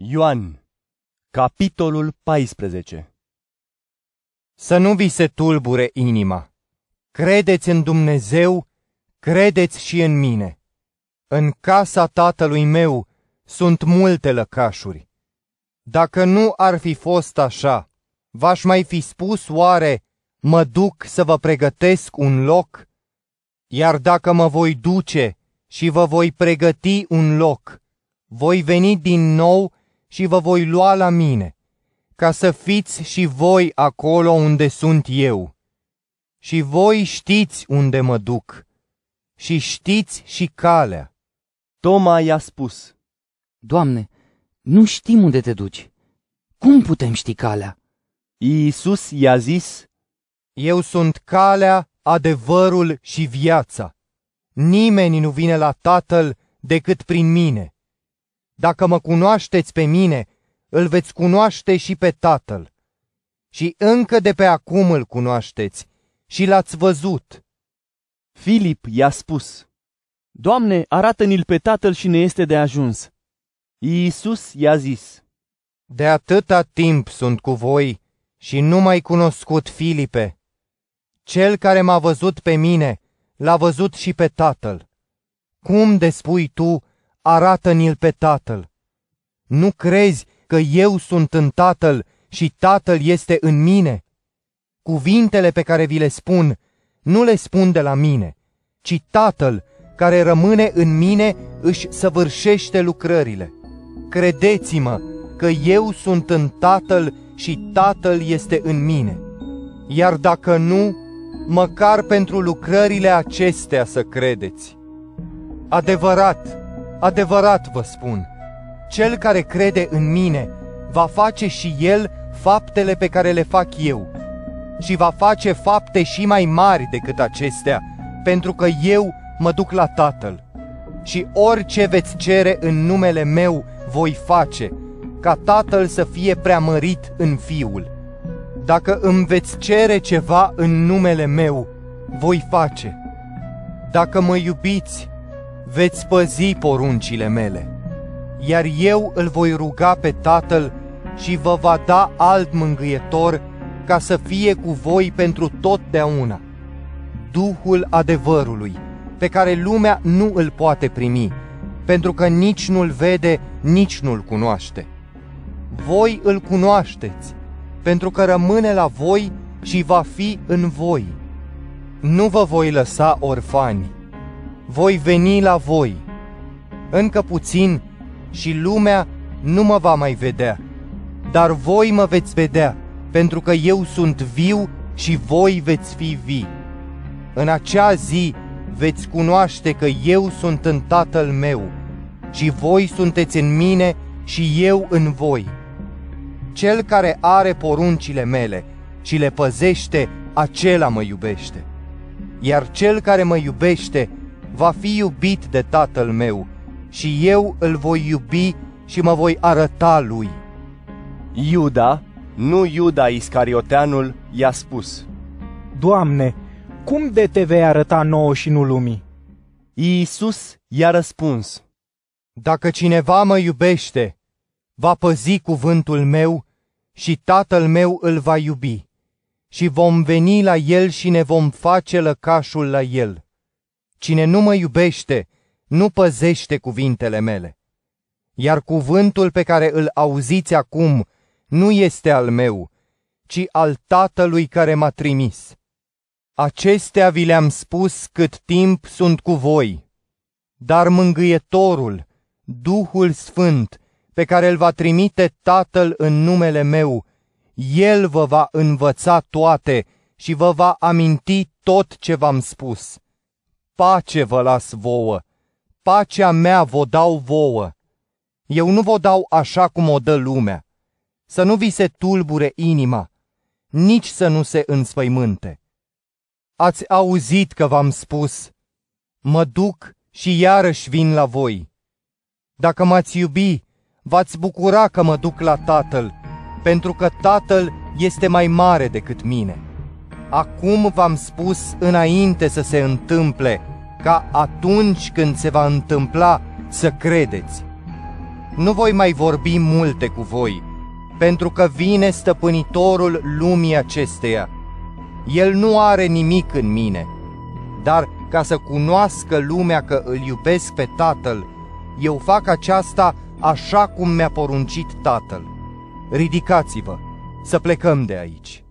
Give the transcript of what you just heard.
Ioan, capitolul 14 Să nu vi se tulbure inima. Credeți în Dumnezeu, credeți și în mine. În casa tatălui meu sunt multe lăcașuri. Dacă nu ar fi fost așa, v-aș mai fi spus oare, mă duc să vă pregătesc un loc? Iar dacă mă voi duce și vă voi pregăti un loc, voi veni din nou și vă voi lua la mine, ca să fiți și voi acolo unde sunt eu. Și voi știți unde mă duc și știți și calea. Toma i-a spus, Doamne, nu știm unde te duci. Cum putem ști calea? Iisus i-a zis, Eu sunt calea, adevărul și viața. Nimeni nu vine la Tatăl decât prin mine. Dacă mă cunoașteți pe mine, îl veți cunoaște și pe Tatăl. Și încă de pe acum îl cunoașteți și l-ați văzut. Filip i-a spus, Doamne, arată-ni-l pe Tatăl și ne este de ajuns. Iisus i-a zis, De atâta timp sunt cu voi și nu mai cunoscut Filipe. Cel care m-a văzut pe mine, l-a văzut și pe Tatăl. Cum de spui tu, arată-ni-l pe Tatăl? Nu crezi că eu sunt în Tatăl și Tatăl este în mine? Cuvintele pe care vi le spun, nu le spun de la mine, ci Tatăl, care rămâne în mine, își săvârșește lucrările. Credeți-mă că eu sunt în Tatăl și Tatăl este în mine. Iar dacă nu, măcar pentru lucrările acestea să credeți. Adevărat, adevărat vă spun, cel care crede în mine va face și el faptele pe care le fac eu și va face fapte și mai mari decât acestea, pentru că eu mă duc la Tatăl. Și orice veți cere în numele meu voi face, ca Tatăl să fie preamărit în Fiul. Dacă îmi veți cere ceva în numele meu, voi face. Dacă mă iubiți, veți păzi poruncile mele. Iar eu îl voi ruga pe Tatăl și vă va da alt mângâietor ca să fie cu voi pentru totdeauna. Duhul adevărului, pe care lumea nu îl poate primi, pentru că nici nu-l vede, nici nu-l cunoaște. Voi îl cunoașteți, pentru că rămâne la voi și va fi în voi. Nu vă voi lăsa orfani, voi veni la voi. Încă puțin și lumea nu mă va mai vedea, dar voi mă veți vedea, pentru că eu sunt viu și voi veți fi vii. În acea zi veți cunoaște că eu sunt în Tatăl meu și voi sunteți în mine și eu în voi. Cel care are poruncile mele și le păzește, acela mă iubește. Iar cel care mă iubește va fi iubit de Tatăl meu și eu îl voi iubi și mă voi arăta lui. Iuda, nu Iuda Iscarioteanul, i-a spus, Doamne, cum de te vei arăta nouă și nu lumii? Iisus i-a răspuns, Dacă cineva mă iubește, va păzi cuvântul meu și tatăl meu îl va iubi. Și vom veni la el și ne vom face lăcașul la el. Cine nu mă iubește, nu păzește cuvintele mele. Iar cuvântul pe care îl auziți acum nu este al meu, ci al tatălui care m-a trimis. Acestea vi le-am spus cât timp sunt cu voi. Dar mângâietorul, Duhul Sfânt, pe care îl va trimite Tatăl în numele meu, El vă va învăța toate și vă va aminti tot ce v-am spus. Pace vă las vouă, pacea mea vă dau vouă. Eu nu vă dau așa cum o dă lumea. Să nu vi se tulbure inima, nici să nu se înspăimânte. Ați auzit că v-am spus, mă duc și iarăși vin la voi. Dacă m-ați iubi, v-ați bucura că mă duc la Tatăl, pentru că Tatăl este mai mare decât mine. Acum v-am spus înainte să se întâmple, ca atunci când se va întâmpla să credeți. nu voi mai vorbi multe cu voi, pentru că vine stăpânitorul lumii acesteia. El nu are nimic în mine, dar ca să cunoască lumea că îl iubesc pe Tatăl, eu fac aceasta așa cum mi-a poruncit Tatăl. Ridicați-vă, să plecăm de aici.